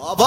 老婆